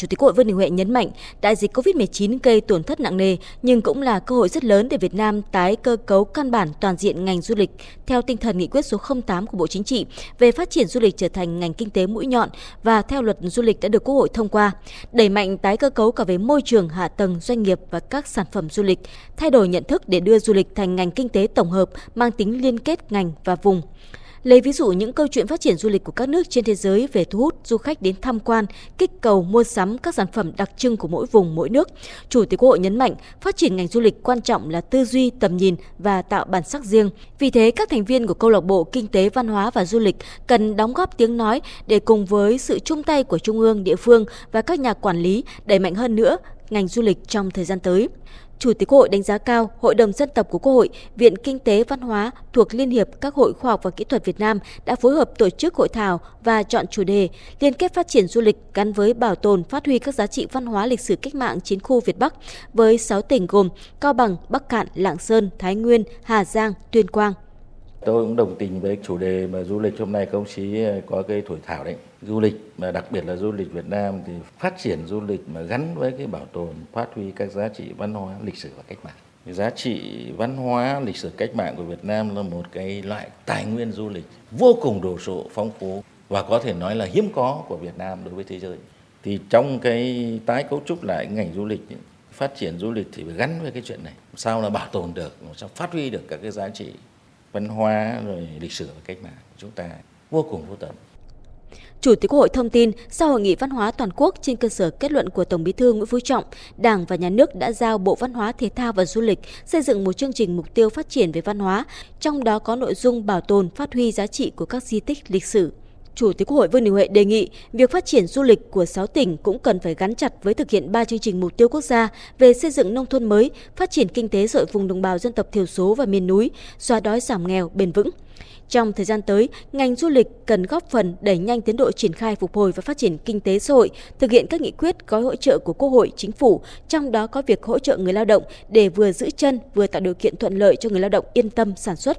Chủ tịch Quốc hội Vương Đình Huệ nhấn mạnh, đại dịch COVID-19 gây tổn thất nặng nề nhưng cũng là cơ hội rất lớn để Việt Nam tái cơ cấu căn bản toàn diện ngành du lịch theo tinh thần nghị quyết số 08 của Bộ Chính trị về phát triển du lịch trở thành ngành kinh tế mũi nhọn và theo luật du lịch đã được Quốc hội thông qua, đẩy mạnh tái cơ cấu cả về môi trường, hạ tầng, doanh nghiệp và các sản phẩm du lịch, thay đổi nhận thức để đưa du lịch thành ngành kinh tế tổng hợp mang tính liên kết ngành và vùng. Lấy ví dụ những câu chuyện phát triển du lịch của các nước trên thế giới về thu hút du khách đến tham quan, kích cầu mua sắm các sản phẩm đặc trưng của mỗi vùng, mỗi nước. Chủ tịch Quốc hội nhấn mạnh, phát triển ngành du lịch quan trọng là tư duy, tầm nhìn và tạo bản sắc riêng. Vì thế, các thành viên của câu lạc bộ Kinh tế, Văn hóa và Du lịch cần đóng góp tiếng nói để cùng với sự chung tay của Trung ương, địa phương và các nhà quản lý đẩy mạnh hơn nữa ngành du lịch trong thời gian tới. Chủ tịch Quốc hội đánh giá cao Hội đồng dân tộc của Quốc hội, Viện Kinh tế Văn hóa thuộc Liên hiệp các hội khoa học và kỹ thuật Việt Nam đã phối hợp tổ chức hội thảo và chọn chủ đề liên kết phát triển du lịch gắn với bảo tồn phát huy các giá trị văn hóa lịch sử cách mạng chiến khu Việt Bắc với 6 tỉnh gồm Cao Bằng, Bắc Cạn, Lạng Sơn, Thái Nguyên, Hà Giang, Tuyên Quang. Tôi cũng đồng tình với chủ đề mà du lịch hôm nay các ông chí ờ, có cái thổi thảo đấy. Du lịch mà đặc biệt là du lịch Việt Nam thì phát triển du lịch mà gắn với cái bảo tồn, phát huy các giá trị văn hóa, lịch sử và cách mạng. Giá trị văn hóa, lịch sử cách mạng của Việt Nam là một cái loại tài nguyên du lịch vô cùng đồ sộ, phong phú và có thể nói là hiếm có của Việt Nam đối với thế giới. Thì trong cái tái cấu trúc lại ngành du lịch phát triển du lịch thì phải gắn với cái chuyện này sao là bảo tồn được sao phát huy được các cái giá trị văn hóa rồi lịch sử và cách mạng của chúng ta vô cùng vô tận. Chủ tịch Quốc hội thông tin, sau hội nghị văn hóa toàn quốc trên cơ sở kết luận của Tổng Bí thư Nguyễn Phú Trọng, Đảng và Nhà nước đã giao Bộ Văn hóa, Thể thao và Du lịch xây dựng một chương trình mục tiêu phát triển về văn hóa, trong đó có nội dung bảo tồn, phát huy giá trị của các di tích lịch sử. Chủ tịch Quốc hội Vương Đình Huệ đề nghị việc phát triển du lịch của 6 tỉnh cũng cần phải gắn chặt với thực hiện 3 chương trình mục tiêu quốc gia về xây dựng nông thôn mới, phát triển kinh tế dội vùng đồng bào dân tộc thiểu số và miền núi, xóa đói giảm nghèo bền vững. Trong thời gian tới, ngành du lịch cần góp phần đẩy nhanh tiến độ triển khai phục hồi và phát triển kinh tế xã hội, thực hiện các nghị quyết gói hỗ trợ của Quốc hội, Chính phủ, trong đó có việc hỗ trợ người lao động để vừa giữ chân, vừa tạo điều kiện thuận lợi cho người lao động yên tâm sản xuất.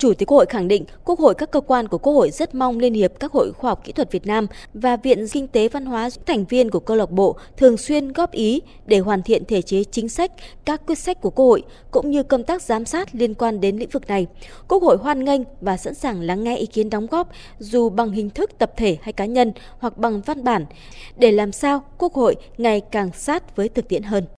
Chủ tịch Quốc hội khẳng định, Quốc hội các cơ quan của Quốc hội rất mong Liên hiệp các hội khoa học kỹ thuật Việt Nam và Viện Kinh tế Văn hóa thành viên của câu lạc bộ thường xuyên góp ý để hoàn thiện thể chế chính sách, các quyết sách của Quốc hội cũng như công tác giám sát liên quan đến lĩnh vực này. Quốc hội hoan nghênh và sẵn sàng lắng nghe ý kiến đóng góp dù bằng hình thức tập thể hay cá nhân hoặc bằng văn bản để làm sao Quốc hội ngày càng sát với thực tiễn hơn.